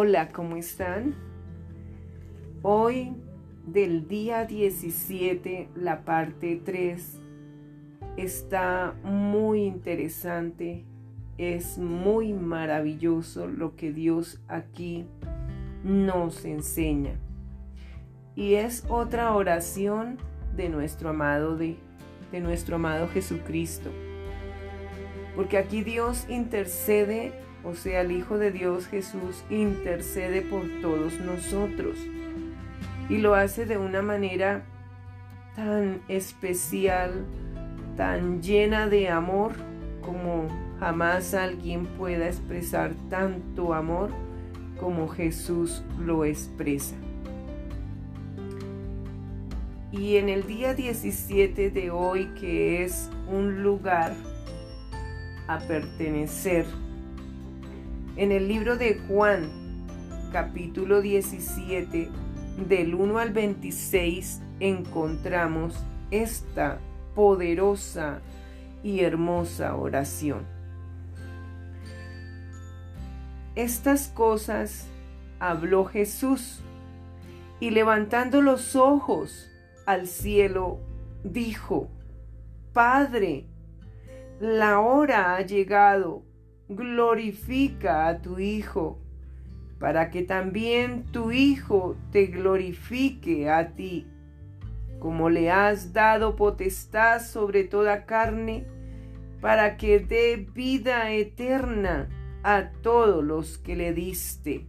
Hola, ¿cómo están? Hoy del día 17, la parte 3, está muy interesante, es muy maravilloso lo que Dios aquí nos enseña. Y es otra oración de nuestro amado de, de nuestro amado Jesucristo. Porque aquí Dios intercede o sea, el Hijo de Dios Jesús intercede por todos nosotros y lo hace de una manera tan especial, tan llena de amor como jamás alguien pueda expresar tanto amor como Jesús lo expresa. Y en el día 17 de hoy, que es un lugar a pertenecer, en el libro de Juan, capítulo 17, del 1 al 26, encontramos esta poderosa y hermosa oración. Estas cosas habló Jesús y levantando los ojos al cielo, dijo, Padre, la hora ha llegado glorifica a tu Hijo, para que también tu Hijo te glorifique a ti, como le has dado potestad sobre toda carne, para que dé vida eterna a todos los que le diste.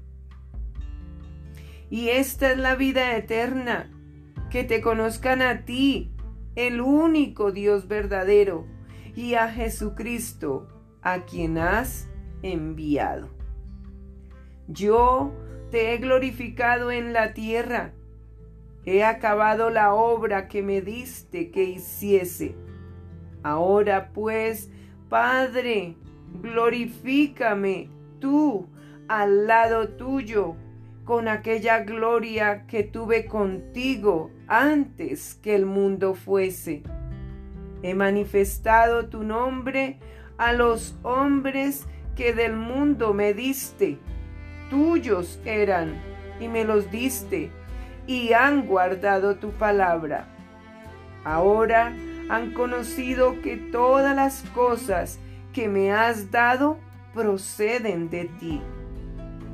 Y esta es la vida eterna, que te conozcan a ti, el único Dios verdadero, y a Jesucristo, a quien has enviado. Yo te he glorificado en la tierra, he acabado la obra que me diste que hiciese. Ahora pues, Padre, glorifícame tú al lado tuyo con aquella gloria que tuve contigo antes que el mundo fuese. He manifestado tu nombre a los hombres que del mundo me diste. Tuyos eran y me los diste y han guardado tu palabra. Ahora han conocido que todas las cosas que me has dado proceden de ti,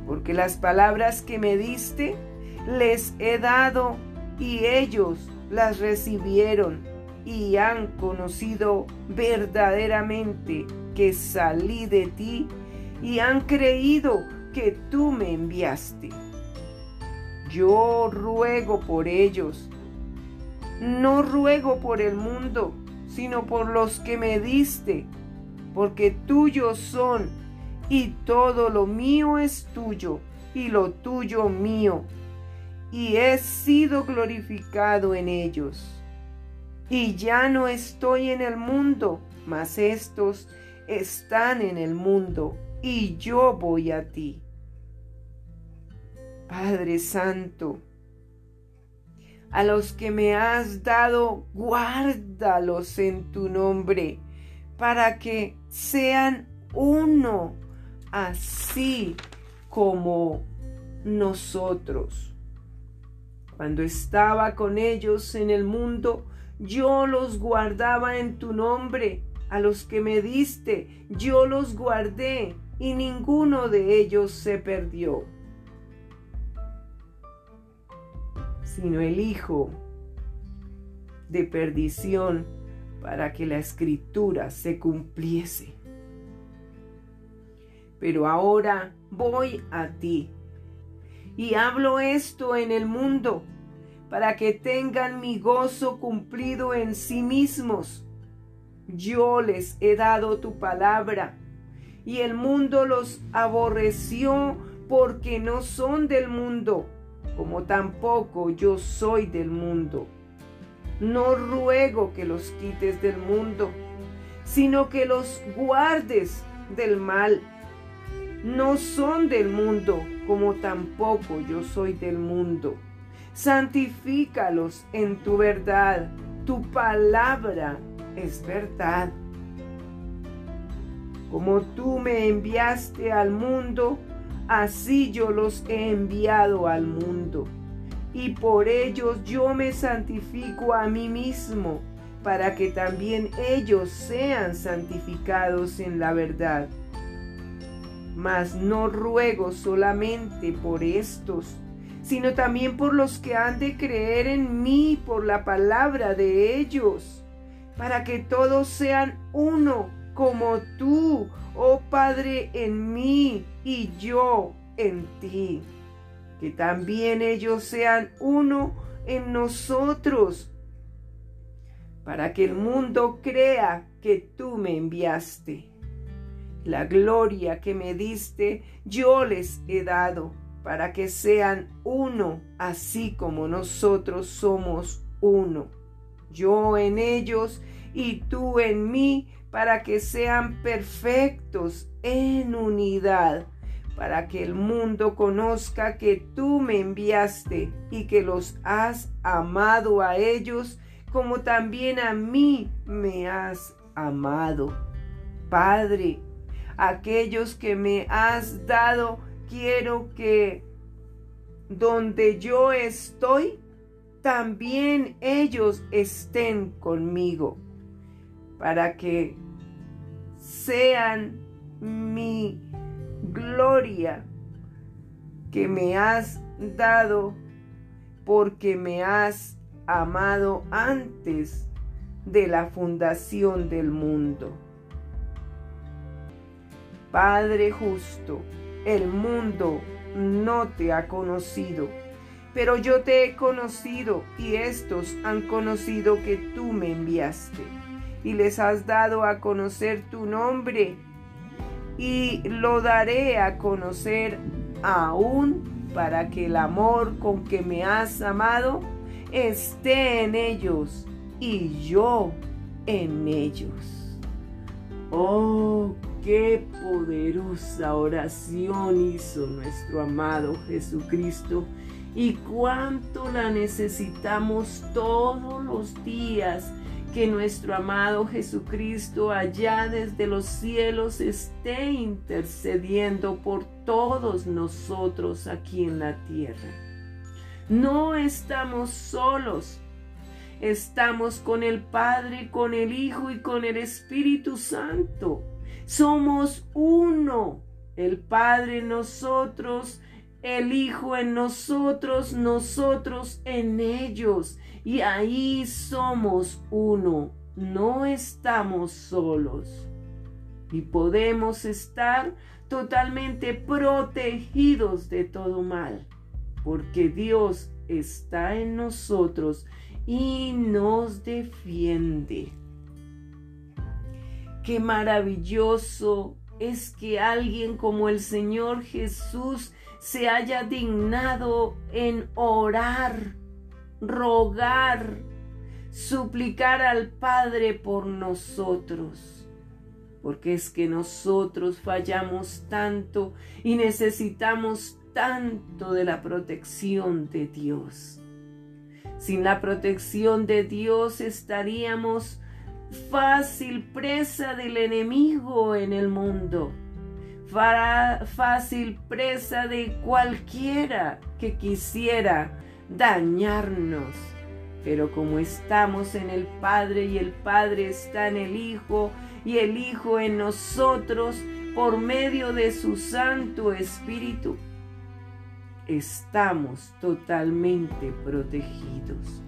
porque las palabras que me diste les he dado y ellos las recibieron y han conocido verdaderamente que salí de ti y han creído que tú me enviaste. Yo ruego por ellos. No ruego por el mundo, sino por los que me diste, porque tuyos son, y todo lo mío es tuyo, y lo tuyo mío, y he sido glorificado en ellos y ya no estoy en el mundo, mas estos están en el mundo y yo voy a ti. Padre Santo, a los que me has dado, guárdalos en tu nombre, para que sean uno, así como nosotros. Cuando estaba con ellos en el mundo, yo los guardaba en tu nombre, a los que me diste, yo los guardé, y ninguno de ellos se perdió, sino el Hijo de perdición para que la escritura se cumpliese. Pero ahora voy a ti y hablo esto en el mundo para que tengan mi gozo cumplido en sí mismos. Yo les he dado tu palabra, y el mundo los aborreció porque no son del mundo, como tampoco yo soy del mundo. No ruego que los quites del mundo, sino que los guardes del mal. No son del mundo, como tampoco yo soy del mundo santifícalos en tu verdad. Tu palabra es verdad. Como tú me enviaste al mundo, así yo los he enviado al mundo. Y por ellos yo me santifico a mí mismo, para que también ellos sean santificados en la verdad. Mas no ruego solamente por estos, sino también por los que han de creer en mí por la palabra de ellos, para que todos sean uno como tú, oh Padre, en mí y yo en ti. Que también ellos sean uno en nosotros, para que el mundo crea que tú me enviaste. La gloria que me diste yo les he dado para que sean uno, así como nosotros somos uno. Yo en ellos y tú en mí, para que sean perfectos en unidad, para que el mundo conozca que tú me enviaste y que los has amado a ellos como también a mí me has amado. Padre, aquellos que me has dado, quiero que donde yo estoy, también ellos estén conmigo, para que sean mi gloria que me has dado porque me has amado antes de la fundación del mundo. Padre justo, el mundo no te ha conocido, pero yo te he conocido y estos han conocido que tú me enviaste y les has dado a conocer tu nombre y lo daré a conocer aún para que el amor con que me has amado esté en ellos y yo en ellos. Oh, Qué poderosa oración hizo nuestro amado Jesucristo y cuánto la necesitamos todos los días que nuestro amado Jesucristo allá desde los cielos esté intercediendo por todos nosotros aquí en la tierra. No estamos solos, estamos con el Padre, con el Hijo y con el Espíritu Santo. Somos uno, el Padre en nosotros, el Hijo en nosotros, nosotros en ellos. Y ahí somos uno, no estamos solos. Y podemos estar totalmente protegidos de todo mal, porque Dios está en nosotros y nos defiende. Qué maravilloso es que alguien como el Señor Jesús se haya dignado en orar, rogar, suplicar al Padre por nosotros. Porque es que nosotros fallamos tanto y necesitamos tanto de la protección de Dios. Sin la protección de Dios estaríamos fácil presa del enemigo en el mundo, fácil presa de cualquiera que quisiera dañarnos. Pero como estamos en el Padre y el Padre está en el Hijo y el Hijo en nosotros por medio de su Santo Espíritu, estamos totalmente protegidos.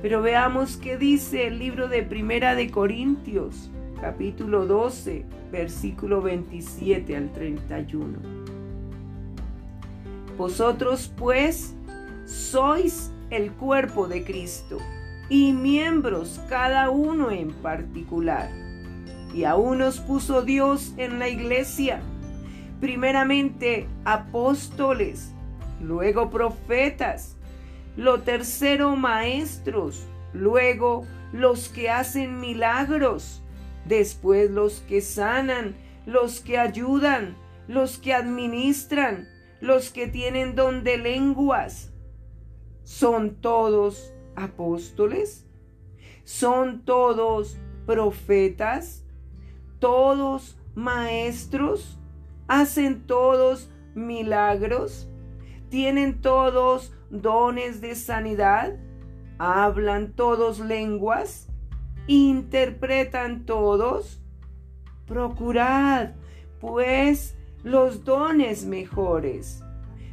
Pero veamos qué dice el libro de Primera de Corintios, capítulo 12, versículo 27 al 31. Vosotros pues sois el cuerpo de Cristo y miembros cada uno en particular. Y a unos puso Dios en la iglesia, primeramente apóstoles, luego profetas, lo tercero, maestros. Luego, los que hacen milagros. Después, los que sanan, los que ayudan, los que administran, los que tienen don de lenguas. ¿Son todos apóstoles? ¿Son todos profetas? ¿Todos maestros? ¿Hacen todos milagros? ¿Tienen todos dones de sanidad? ¿Hablan todos lenguas? ¿Interpretan todos? Procurad, pues, los dones mejores.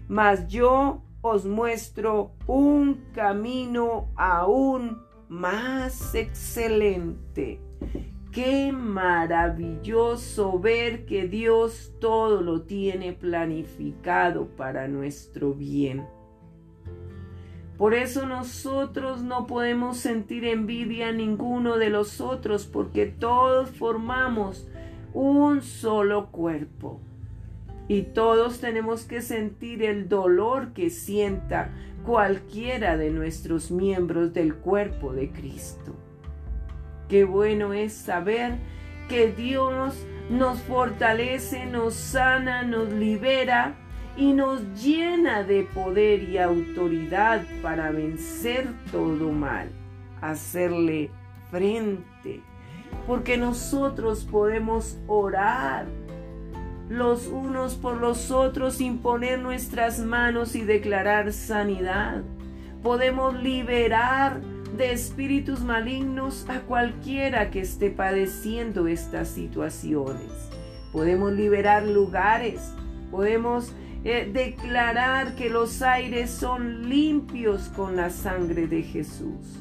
Mas yo os muestro un camino aún más excelente. Qué maravilloso ver que Dios todo lo tiene planificado para nuestro bien. Por eso nosotros no podemos sentir envidia a ninguno de los otros porque todos formamos un solo cuerpo. Y todos tenemos que sentir el dolor que sienta cualquiera de nuestros miembros del cuerpo de Cristo. Qué bueno es saber que Dios nos fortalece, nos sana, nos libera y nos llena de poder y autoridad para vencer todo mal, hacerle frente, porque nosotros podemos orar los unos por los otros, imponer nuestras manos y declarar sanidad. Podemos liberar de espíritus malignos a cualquiera que esté padeciendo estas situaciones. Podemos liberar lugares, podemos eh, declarar que los aires son limpios con la sangre de Jesús,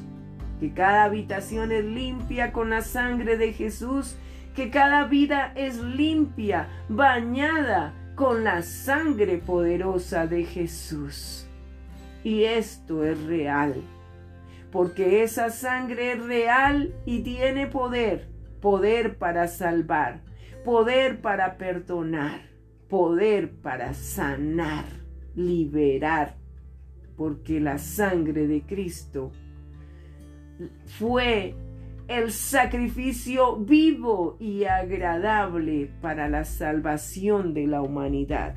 que cada habitación es limpia con la sangre de Jesús, que cada vida es limpia, bañada con la sangre poderosa de Jesús. Y esto es real porque esa sangre es real y tiene poder, poder para salvar, poder para perdonar, poder para sanar, liberar, porque la sangre de Cristo fue el sacrificio vivo y agradable para la salvación de la humanidad.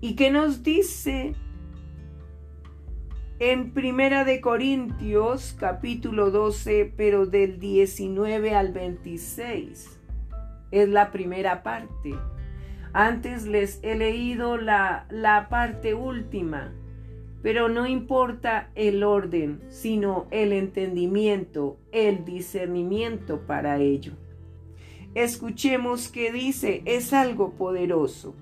¿Y qué nos dice en Primera de Corintios capítulo 12, pero del 19 al 26. Es la primera parte. Antes les he leído la, la parte última, pero no importa el orden, sino el entendimiento, el discernimiento para ello. Escuchemos que dice, es algo poderoso.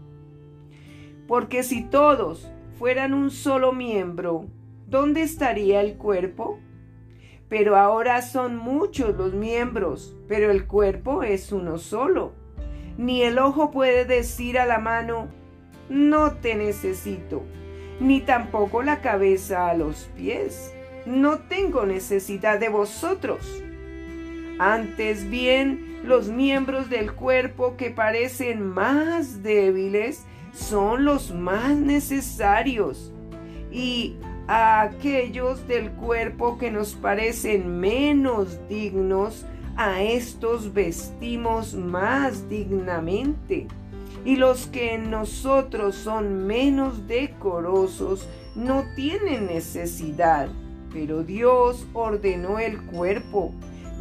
Porque si todos fueran un solo miembro, ¿dónde estaría el cuerpo? Pero ahora son muchos los miembros, pero el cuerpo es uno solo. Ni el ojo puede decir a la mano, no te necesito, ni tampoco la cabeza a los pies, no tengo necesidad de vosotros. Antes bien, los miembros del cuerpo que parecen más débiles son los más necesarios. Y a aquellos del cuerpo que nos parecen menos dignos, a estos vestimos más dignamente. Y los que en nosotros son menos decorosos no tienen necesidad, pero Dios ordenó el cuerpo,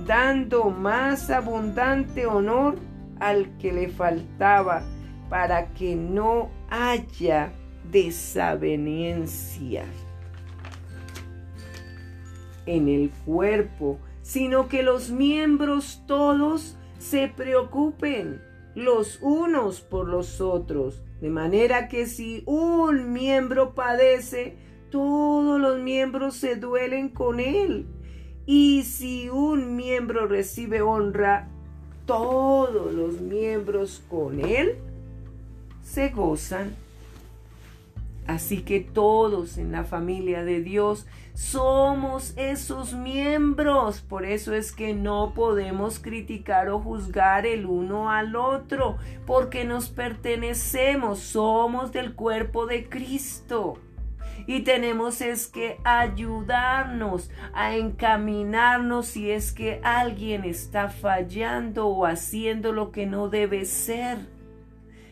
dando más abundante honor al que le faltaba, para que no haya desavenencia en el cuerpo, sino que los miembros todos se preocupen los unos por los otros, de manera que si un miembro padece, todos los miembros se duelen con él. Y si un miembro recibe honra, todos los miembros con él se gozan. Así que todos en la familia de Dios somos esos miembros. Por eso es que no podemos criticar o juzgar el uno al otro, porque nos pertenecemos, somos del cuerpo de Cristo. Y tenemos es que ayudarnos a encaminarnos si es que alguien está fallando o haciendo lo que no debe ser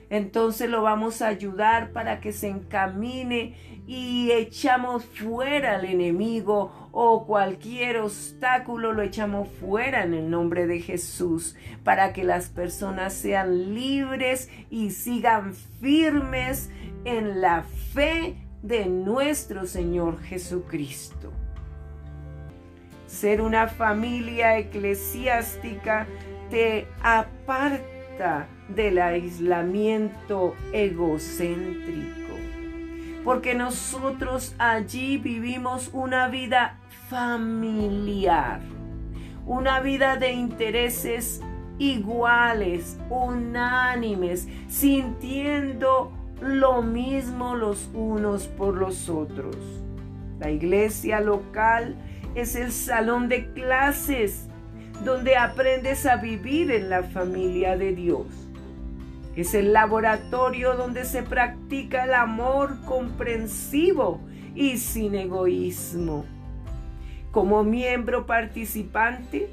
entonces lo vamos a ayudar para que se encamine y echamos fuera al enemigo o cualquier obstáculo lo echamos fuera en el nombre de Jesús para que las personas sean libres y sigan firmes en la fe de nuestro Señor Jesucristo. Ser una familia eclesiástica te aparta del aislamiento egocéntrico, porque nosotros allí vivimos una vida familiar, una vida de intereses iguales, unánimes, sintiendo lo mismo los unos por los otros. La iglesia local es el salón de clases donde aprendes a vivir en la familia de Dios. Es el laboratorio donde se practica el amor comprensivo y sin egoísmo. Como miembro participante,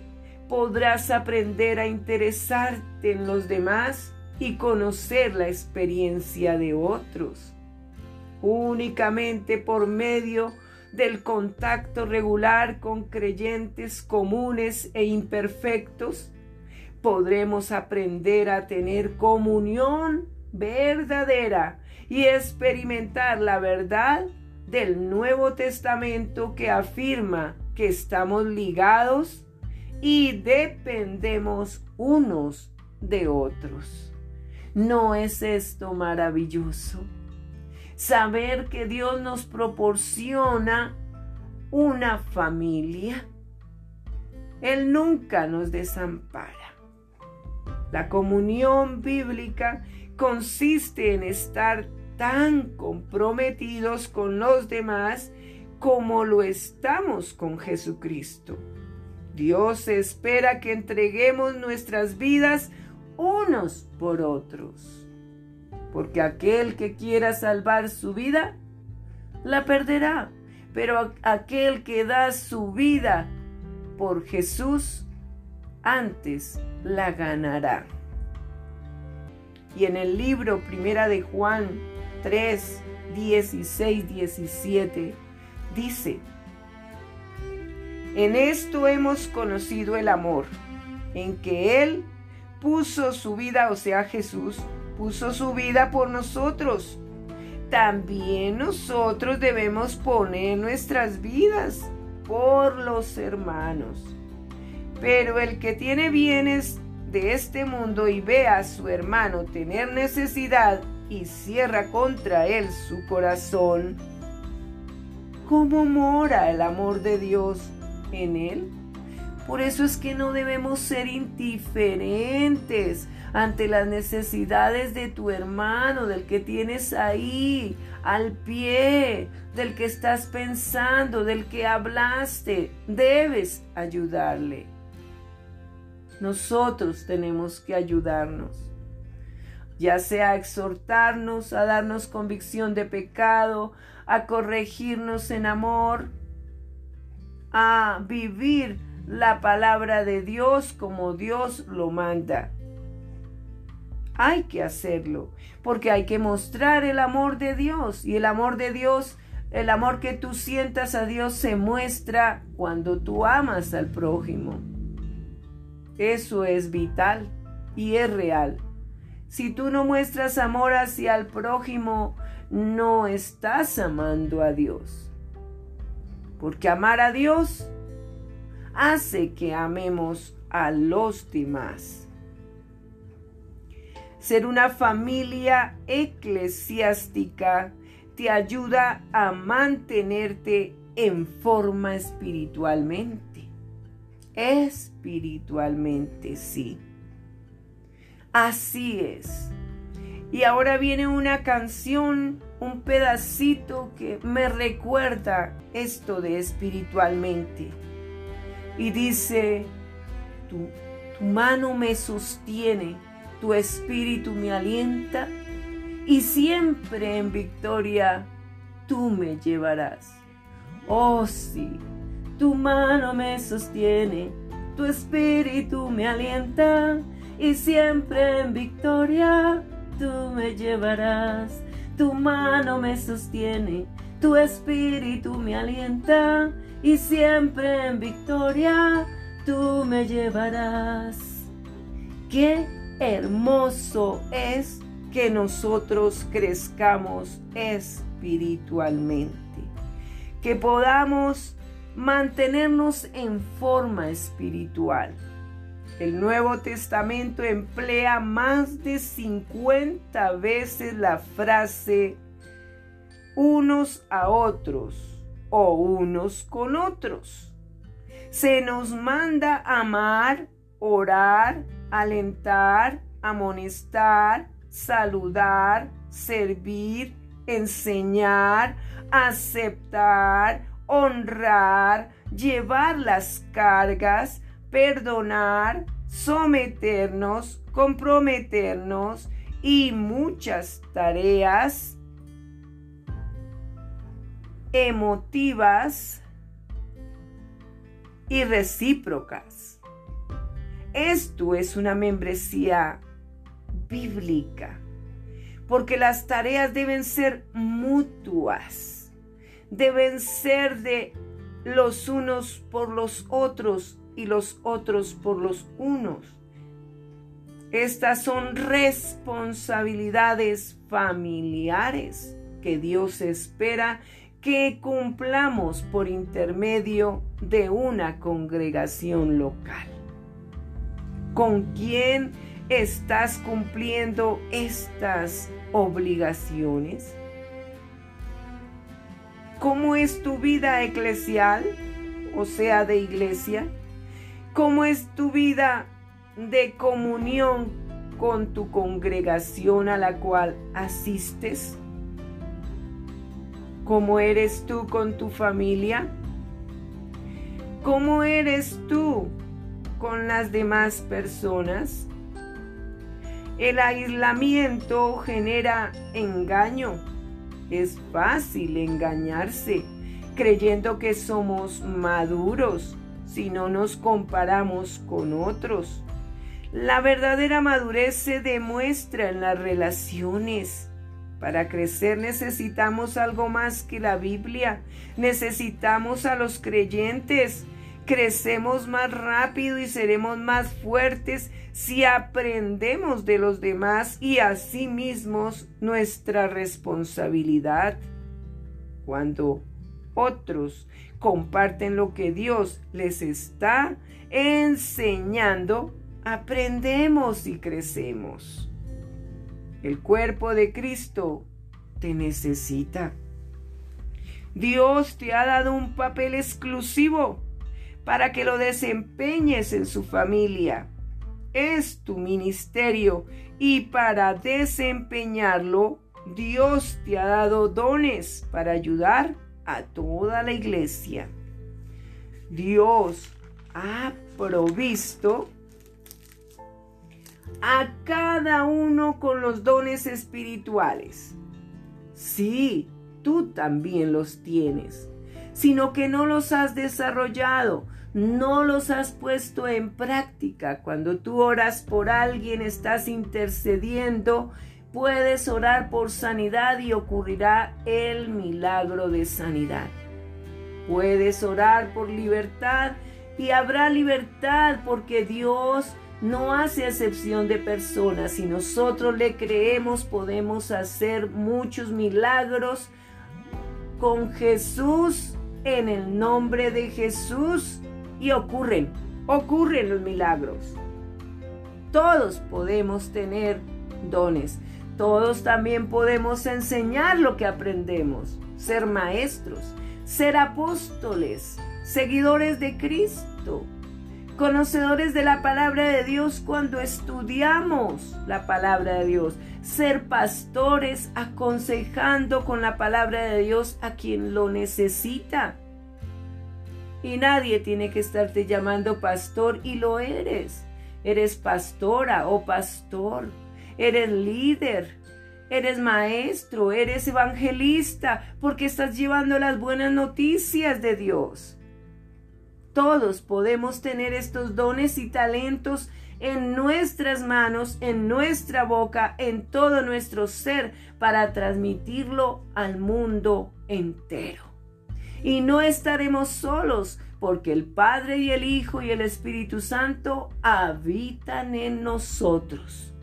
podrás aprender a interesarte en los demás y conocer la experiencia de otros. Únicamente por medio del contacto regular con creyentes comunes e imperfectos, podremos aprender a tener comunión verdadera y experimentar la verdad del Nuevo Testamento que afirma que estamos ligados y dependemos unos de otros. ¿No es esto maravilloso? Saber que Dios nos proporciona una familia. Él nunca nos desampara. La comunión bíblica consiste en estar tan comprometidos con los demás como lo estamos con Jesucristo. Dios espera que entreguemos nuestras vidas unos por otros, porque aquel que quiera salvar su vida, la perderá, pero aquel que da su vida por Jesús, antes la ganará. Y en el libro Primera de Juan 3, 16, 17, dice, en esto hemos conocido el amor, en que Él puso su vida, o sea Jesús, puso su vida por nosotros. También nosotros debemos poner nuestras vidas por los hermanos. Pero el que tiene bienes de este mundo y ve a su hermano tener necesidad y cierra contra él su corazón, ¿cómo mora el amor de Dios en él. Por eso es que no debemos ser indiferentes ante las necesidades de tu hermano, del que tienes ahí, al pie, del que estás pensando, del que hablaste. Debes ayudarle. Nosotros tenemos que ayudarnos, ya sea a exhortarnos, a darnos convicción de pecado, a corregirnos en amor, a vivir la palabra de Dios como Dios lo manda. Hay que hacerlo, porque hay que mostrar el amor de Dios y el amor de Dios, el amor que tú sientas a Dios se muestra cuando tú amas al prójimo. Eso es vital y es real. Si tú no muestras amor hacia el prójimo, no estás amando a Dios porque amar a Dios hace que amemos a los demás. Ser una familia eclesiástica te ayuda a mantenerte en forma espiritualmente. Espiritualmente, sí. Así es. Y ahora viene una canción un pedacito que me recuerda esto de espiritualmente. Y dice, tu, tu, mano me sostiene, tu espíritu me alienta y siempre en victoria tú me llevarás. Oh sí, tu mano me sostiene, tu espíritu me alienta y siempre en victoria tú me llevarás tu mano me sostiene, tu espíritu me alienta y siempre en victoria tú me llevarás. Qué hermoso es que nosotros crezcamos espiritualmente, que podamos mantenernos en forma espiritual. El Nuevo Testamento emplea más de 50 veces la frase unos a otros o unos con otros. Se nos manda amar, orar, alentar, amonestar, saludar, servir, enseñar, aceptar, honrar, llevar las cargas, perdonar, someternos, comprometernos y muchas tareas emotivas y recíprocas. Esto es una membresía bíblica, porque las tareas deben ser mutuas, deben ser de los unos por los otros y los otros por los unos. Estas son responsabilidades familiares que Dios espera que cumplamos por intermedio de una congregación local. ¿Con quién estás cumpliendo estas obligaciones? ¿Cómo es tu vida eclesial, o sea, de iglesia? ¿Cómo es tu vida de comunión con tu congregación a la cual asistes? ¿Cómo eres tú con tu familia? ¿Cómo eres tú con las demás personas? El aislamiento genera engaño. Es fácil engañarse creyendo que somos maduros si no nos comparamos con otros. La verdadera madurez se demuestra en las relaciones. Para crecer necesitamos algo más que la Biblia. Necesitamos a los creyentes. Crecemos más rápido y seremos más fuertes si aprendemos de los demás y mismos nuestra responsabilidad. Cuando otros comparten lo que Dios les está enseñando, aprendemos y crecemos. El cuerpo de Cristo te necesita. Dios te ha dado un papel exclusivo para que lo desempeñes en su familia. Es tu ministerio y para desempeñarlo, Dios te ha dado dones para ayudar a toda la iglesia. Dios ha provisto a cada uno con los dones espirituales. Sí, tú también los tienes, sino que no los has desarrollado, no los has puesto en práctica. Cuando tú oras por alguien, estás intercediendo, puedes orar por sanidad y ocurrirá el milagro de sanidad. Puedes orar por libertad y habrá libertad porque Dios no hace excepción de personas. Si nosotros le creemos, podemos hacer muchos milagros con Jesús en el nombre de Jesús y ocurren, ocurren los milagros. Todos podemos tener dones. Todos también podemos enseñar lo que aprendemos, ser maestros, ser apóstoles, seguidores de Cristo, conocedores de la palabra de Dios cuando estudiamos la palabra de Dios, ser pastores aconsejando con la palabra de Dios a quien lo necesita. Y nadie tiene que estarte llamando pastor y lo eres. Eres pastora o pastor eres líder, eres maestro, eres evangelista, porque estás llevando las buenas noticias de Dios. Todos podemos tener estos dones y talentos en nuestras manos, en nuestra boca, en todo nuestro ser, para transmitirlo al mundo entero. Y no estaremos solos, porque el Padre y el Hijo y el Espíritu Santo habitan en nosotros.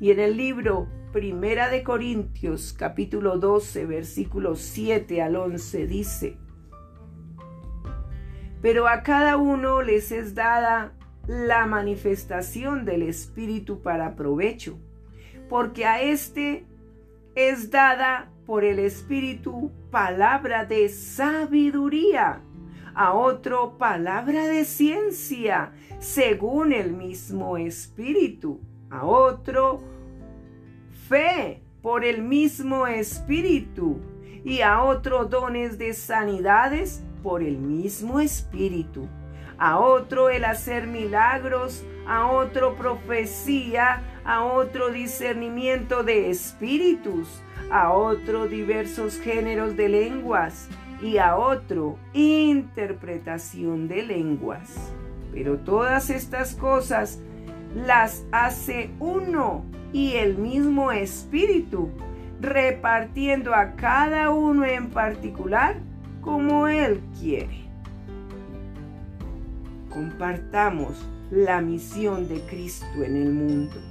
Y en el libro Primera de Corintios capítulo 12 versículos 7 al 11 dice, Pero a cada uno les es dada la manifestación del Espíritu para provecho, porque a éste es dada por el Espíritu palabra de sabiduría, a otro palabra de ciencia, según el mismo Espíritu, a otro fe por el mismo Espíritu, y a otro dones de sanidades por el mismo Espíritu a otro el hacer milagros, a otro profecía, a otro discernimiento de espíritus, a otro diversos géneros de lenguas y a otro interpretación de lenguas. Pero todas estas cosas las hace uno y el mismo espíritu, repartiendo a cada uno en particular como él quiere compartamos la misión de Cristo en el mundo.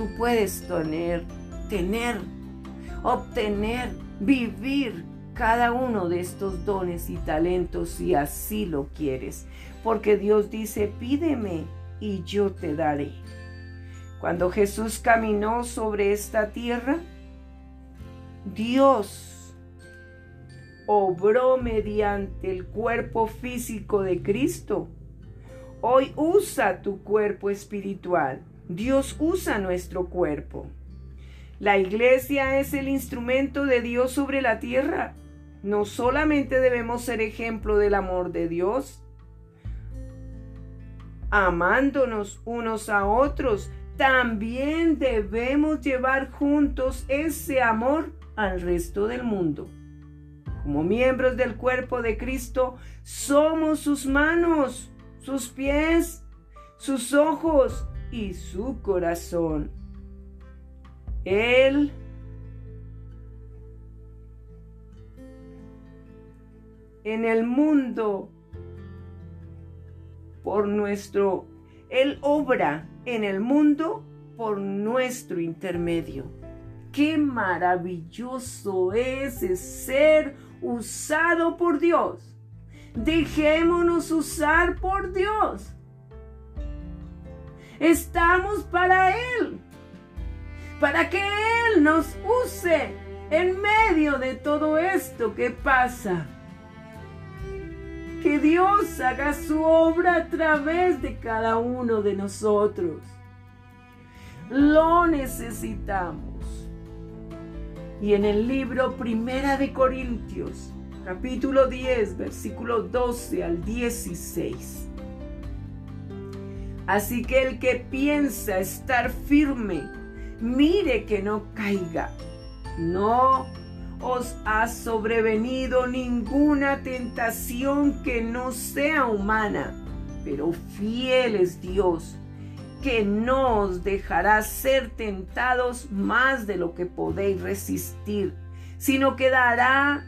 Tú puedes tener, tener, obtener, vivir cada uno de estos dones y talentos si así lo quieres, porque Dios dice, pídeme y yo te daré. Cuando Jesús caminó sobre esta tierra, Dios obró mediante el cuerpo físico de Cristo. Hoy usa tu cuerpo espiritual. Dios usa nuestro cuerpo. La iglesia es el instrumento de Dios sobre la tierra. No solamente debemos ser ejemplo del amor de Dios, amándonos unos a otros, también debemos llevar juntos ese amor al resto del mundo. Como miembros del cuerpo de Cristo, somos sus manos, sus pies, sus ojos y su corazón. Él en el mundo por nuestro, Él obra en el mundo por nuestro intermedio. Qué maravilloso es ser usado por Dios. Dejémonos usar por Dios. Estamos para Él. Para que Él nos use en medio de todo esto que pasa. Que Dios haga su obra a través de cada uno de nosotros. Lo necesitamos. Y en el libro Primera de Corintios, capítulo 10, versículo 12 al 16. Así que el que piensa estar firme, mire que no caiga. No os ha sobrevenido ninguna tentación que no sea humana, pero fiel es Dios que no os dejará ser tentados más de lo que podéis resistir, sino que dará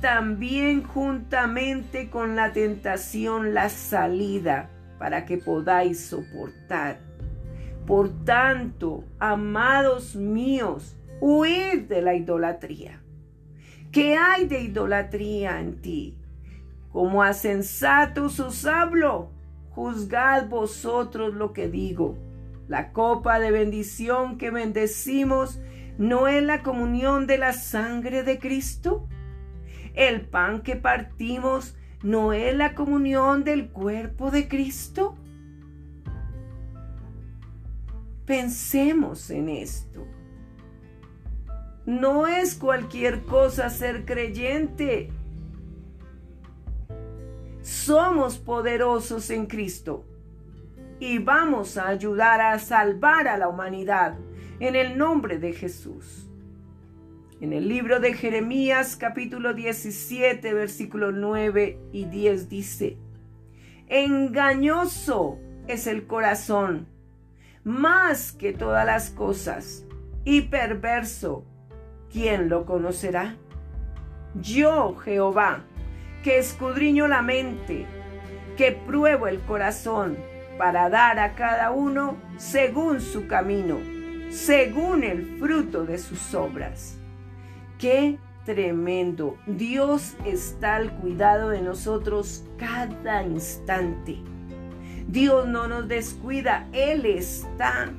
también juntamente con la tentación la salida para que podáis soportar. Por tanto, amados míos, huid de la idolatría. ¿Qué hay de idolatría en ti? Como a sensatos os hablo juzgad vosotros lo que digo. La copa de bendición que bendecimos no es la comunión de la sangre de Cristo. El pan que partimos no es la comunión del cuerpo de Cristo. Pensemos en esto. No es cualquier cosa ser creyente somos poderosos en Cristo y vamos a ayudar a salvar a la humanidad en el nombre de Jesús. En el libro de Jeremías capítulo 17 versículos 9 y 10 dice, engañoso es el corazón más que todas las cosas y perverso. ¿quién lo conocerá? Yo, Jehová, que escudriño la mente, que pruebo el corazón, para dar a cada uno según su camino, según el fruto de sus obras. Qué tremendo. Dios está al cuidado de nosotros cada instante. Dios no nos descuida, Él está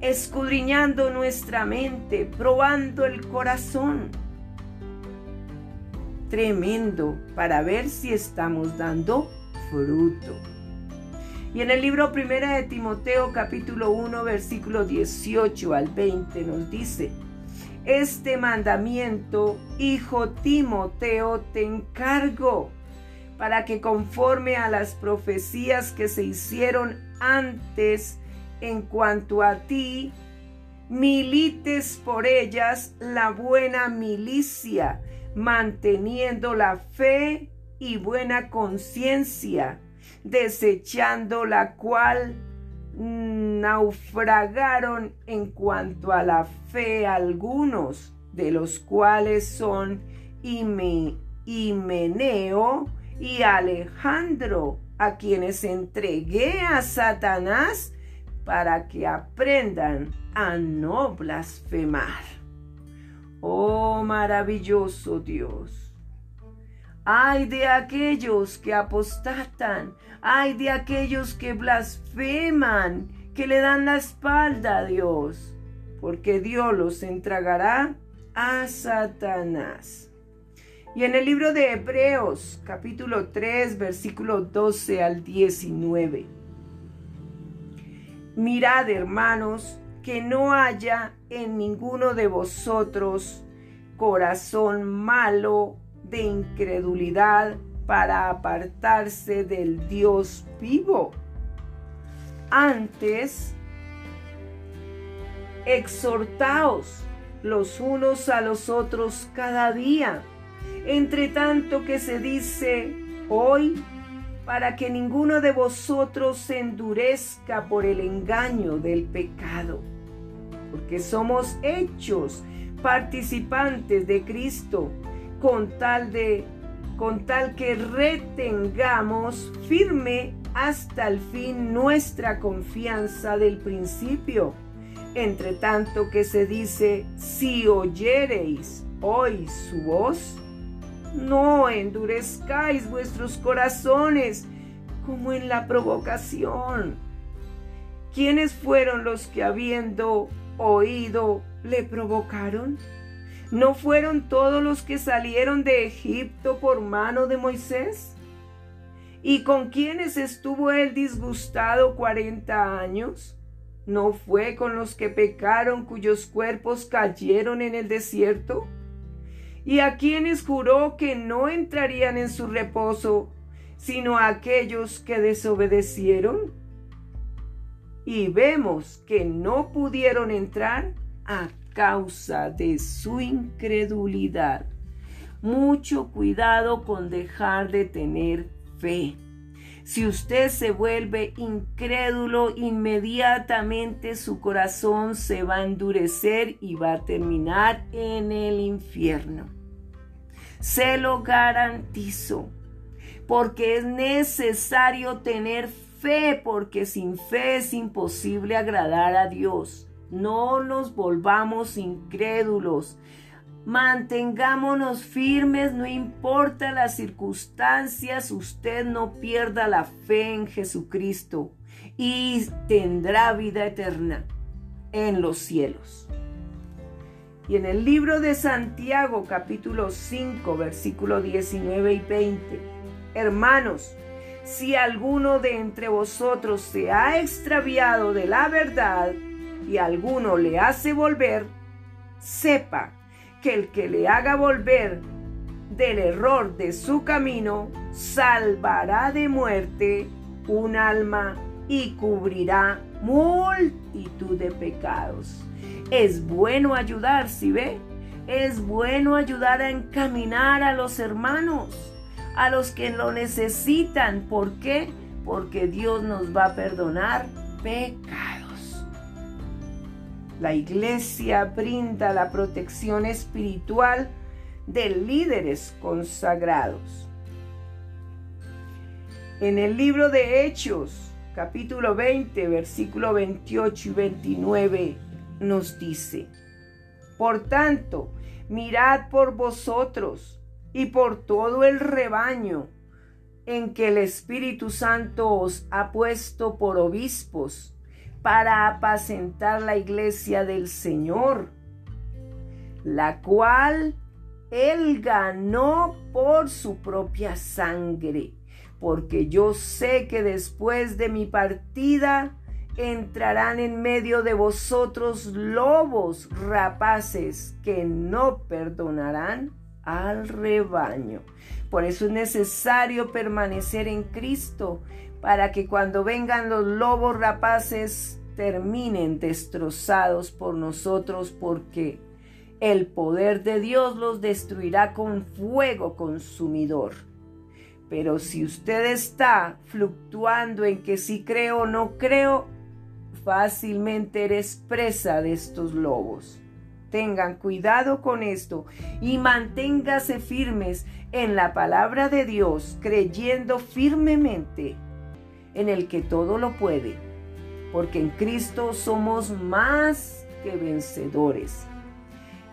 escudriñando nuestra mente, probando el corazón. Tremendo para ver si estamos dando fruto. Y en el libro primera de Timoteo capítulo 1 versículo 18 al 20 nos dice, este mandamiento, hijo Timoteo, te encargo para que conforme a las profecías que se hicieron antes en cuanto a ti, milites por ellas la buena milicia, manteniendo la fe y buena conciencia, desechando la cual naufragaron en cuanto a la fe algunos, de los cuales son Himeneo y Alejandro, a quienes entregué a Satanás para que aprendan a no blasfemar. Oh maravilloso Dios. Ay de aquellos que apostatan, ay de aquellos que blasfeman, que le dan la espalda a Dios, porque Dios los entregará a Satanás. Y en el libro de Hebreos, capítulo 3, versículo 12 al 19. Mirad, hermanos, que no haya en ninguno de vosotros corazón malo de incredulidad para apartarse del Dios vivo. Antes, exhortaos los unos a los otros cada día, entre tanto que se dice hoy, para que ninguno de vosotros se endurezca por el engaño del pecado, porque somos hechos participantes de Cristo, con tal de con tal que retengamos firme hasta el fin nuestra confianza del principio. Entre tanto que se dice, si oyereis hoy su voz, no endurezcáis vuestros corazones como en la provocación. ¿Quiénes fueron los que habiendo oído le provocaron? ¿No fueron todos los que salieron de Egipto por mano de Moisés? ¿Y con quienes estuvo él disgustado cuarenta años? ¿No fue con los que pecaron cuyos cuerpos cayeron en el desierto? ¿Y a quienes juró que no entrarían en su reposo, sino a aquellos que desobedecieron? Y vemos que no pudieron entrar a causa de su incredulidad. Mucho cuidado con dejar de tener fe. Si usted se vuelve incrédulo, inmediatamente su corazón se va a endurecer y va a terminar en el infierno. Se lo garantizo, porque es necesario tener fe, porque sin fe es imposible agradar a Dios. No nos volvamos incrédulos. Mantengámonos firmes, no importa las circunstancias, usted no pierda la fe en Jesucristo y tendrá vida eterna en los cielos. Y en el libro de Santiago capítulo 5 versículo 19 y 20, hermanos, si alguno de entre vosotros se ha extraviado de la verdad, y alguno le hace volver, sepa que el que le haga volver del error de su camino, salvará de muerte un alma y cubrirá multitud de pecados. Es bueno ayudar, si ve, es bueno ayudar a encaminar a los hermanos, a los que lo necesitan. ¿Por qué? Porque Dios nos va a perdonar pecados. La iglesia brinda la protección espiritual de líderes consagrados. En el libro de Hechos, capítulo 20, versículo 28 y 29, nos dice, Por tanto, mirad por vosotros y por todo el rebaño en que el Espíritu Santo os ha puesto por obispos para apacentar la iglesia del Señor, la cual Él ganó por su propia sangre, porque yo sé que después de mi partida entrarán en medio de vosotros lobos rapaces que no perdonarán al rebaño. Por eso es necesario permanecer en Cristo, para que cuando vengan los lobos rapaces terminen destrozados por nosotros, porque el poder de Dios los destruirá con fuego consumidor. Pero si usted está fluctuando en que si creo o no creo, fácilmente eres presa de estos lobos. Tengan cuidado con esto y manténgase firmes en la palabra de Dios, creyendo firmemente en el que todo lo puede, porque en Cristo somos más que vencedores.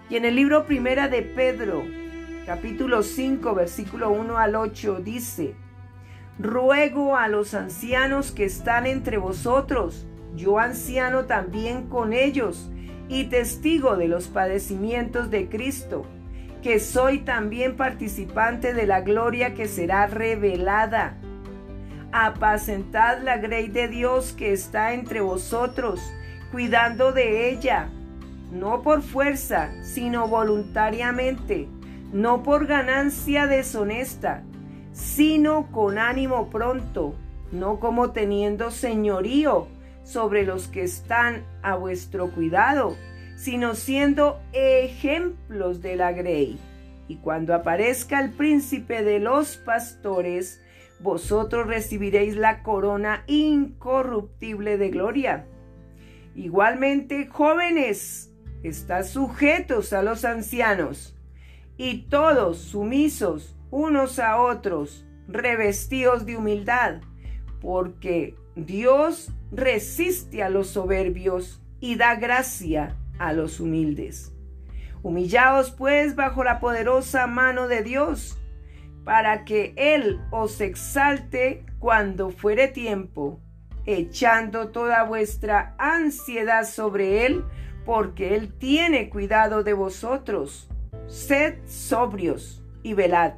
Y en el libro primera de Pedro, capítulo 5, versículo 1 al 8, dice, Ruego a los ancianos que están entre vosotros, yo anciano también con ellos, y testigo de los padecimientos de Cristo, que soy también participante de la gloria que será revelada. Apacentad la grey de Dios que está entre vosotros, cuidando de ella, no por fuerza, sino voluntariamente, no por ganancia deshonesta, sino con ánimo pronto, no como teniendo señorío sobre los que están a vuestro cuidado, sino siendo ejemplos de la grey. Y cuando aparezca el príncipe de los pastores, vosotros recibiréis la corona incorruptible de gloria. Igualmente, jóvenes, estad sujetos a los ancianos, y todos sumisos unos a otros, revestidos de humildad, porque Dios resiste a los soberbios y da gracia a los humildes. Humillaos pues bajo la poderosa mano de Dios, para que Él os exalte cuando fuere tiempo, echando toda vuestra ansiedad sobre Él, porque Él tiene cuidado de vosotros. Sed sobrios y velad,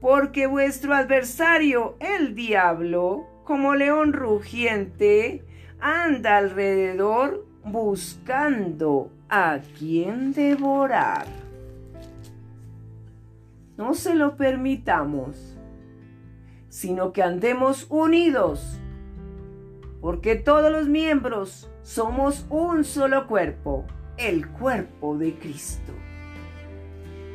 porque vuestro adversario, el diablo, como león rugiente, anda alrededor buscando a quien devorar. No se lo permitamos, sino que andemos unidos, porque todos los miembros somos un solo cuerpo, el cuerpo de Cristo.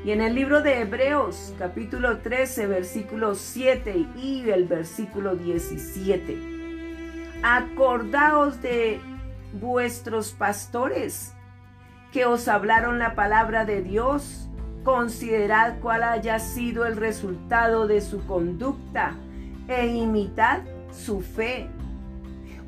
Y en el libro de Hebreos, capítulo 13, versículo 7 y el versículo 17. Acordaos de vuestros pastores que os hablaron la palabra de Dios. Considerad cuál haya sido el resultado de su conducta e imitad su fe.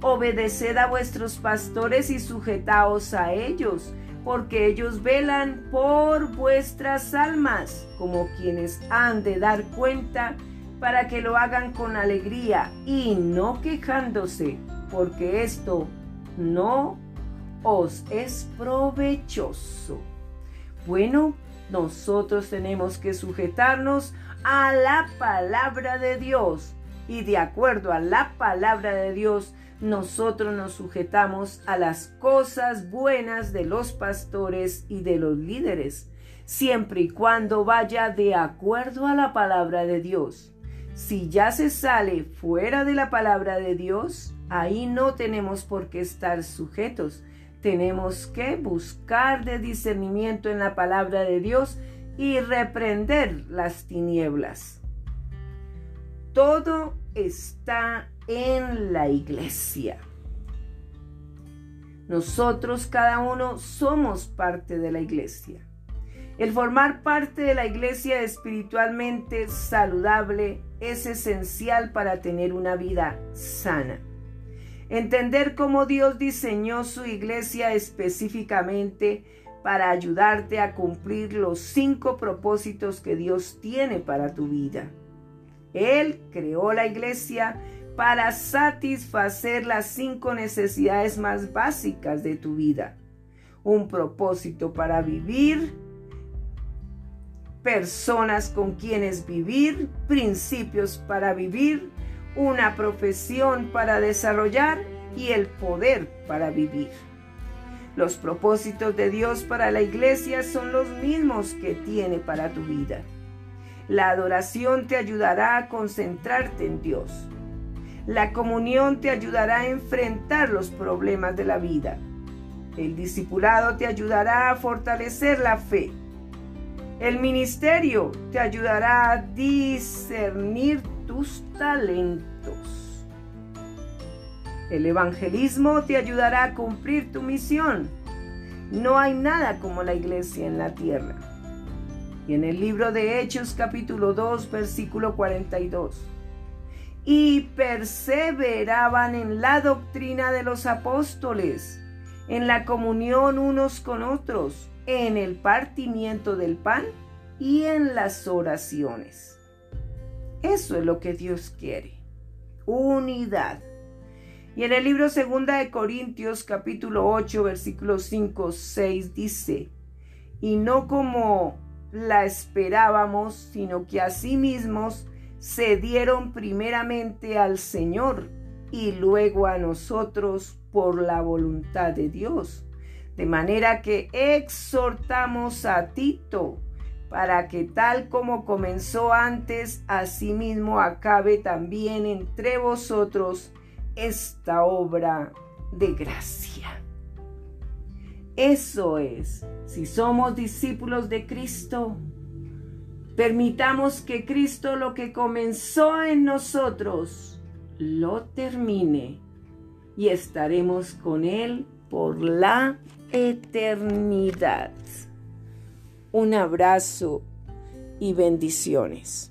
Obedeced a vuestros pastores y sujetaos a ellos porque ellos velan por vuestras almas, como quienes han de dar cuenta, para que lo hagan con alegría y no quejándose, porque esto no os es provechoso. Bueno, nosotros tenemos que sujetarnos a la palabra de Dios y de acuerdo a la palabra de Dios nosotros nos sujetamos a las cosas buenas de los pastores y de los líderes, siempre y cuando vaya de acuerdo a la palabra de Dios. Si ya se sale fuera de la palabra de Dios, ahí no tenemos por qué estar sujetos. Tenemos que buscar de discernimiento en la palabra de Dios y reprender las tinieblas. Todo está en la iglesia. Nosotros cada uno somos parte de la iglesia. El formar parte de la iglesia espiritualmente saludable es esencial para tener una vida sana. Entender cómo Dios diseñó su iglesia específicamente para ayudarte a cumplir los cinco propósitos que Dios tiene para tu vida. Él creó la iglesia para satisfacer las cinco necesidades más básicas de tu vida. Un propósito para vivir, personas con quienes vivir, principios para vivir, una profesión para desarrollar y el poder para vivir. Los propósitos de Dios para la iglesia son los mismos que tiene para tu vida. La adoración te ayudará a concentrarte en Dios. La comunión te ayudará a enfrentar los problemas de la vida. El discipulado te ayudará a fortalecer la fe. El ministerio te ayudará a discernir talentos. El evangelismo te ayudará a cumplir tu misión. No hay nada como la iglesia en la tierra. Y en el libro de Hechos capítulo 2 versículo 42. Y perseveraban en la doctrina de los apóstoles, en la comunión unos con otros, en el partimiento del pan y en las oraciones. Eso es lo que Dios quiere. Unidad. Y en el libro segunda de Corintios capítulo 8 versículos 5 6 dice, y no como la esperábamos, sino que mismos se dieron primeramente al Señor y luego a nosotros por la voluntad de Dios. De manera que exhortamos a Tito para que tal como comenzó antes, asimismo acabe también entre vosotros esta obra de gracia. Eso es, si somos discípulos de Cristo, permitamos que Cristo lo que comenzó en nosotros lo termine y estaremos con Él por la eternidad. Un abrazo y bendiciones.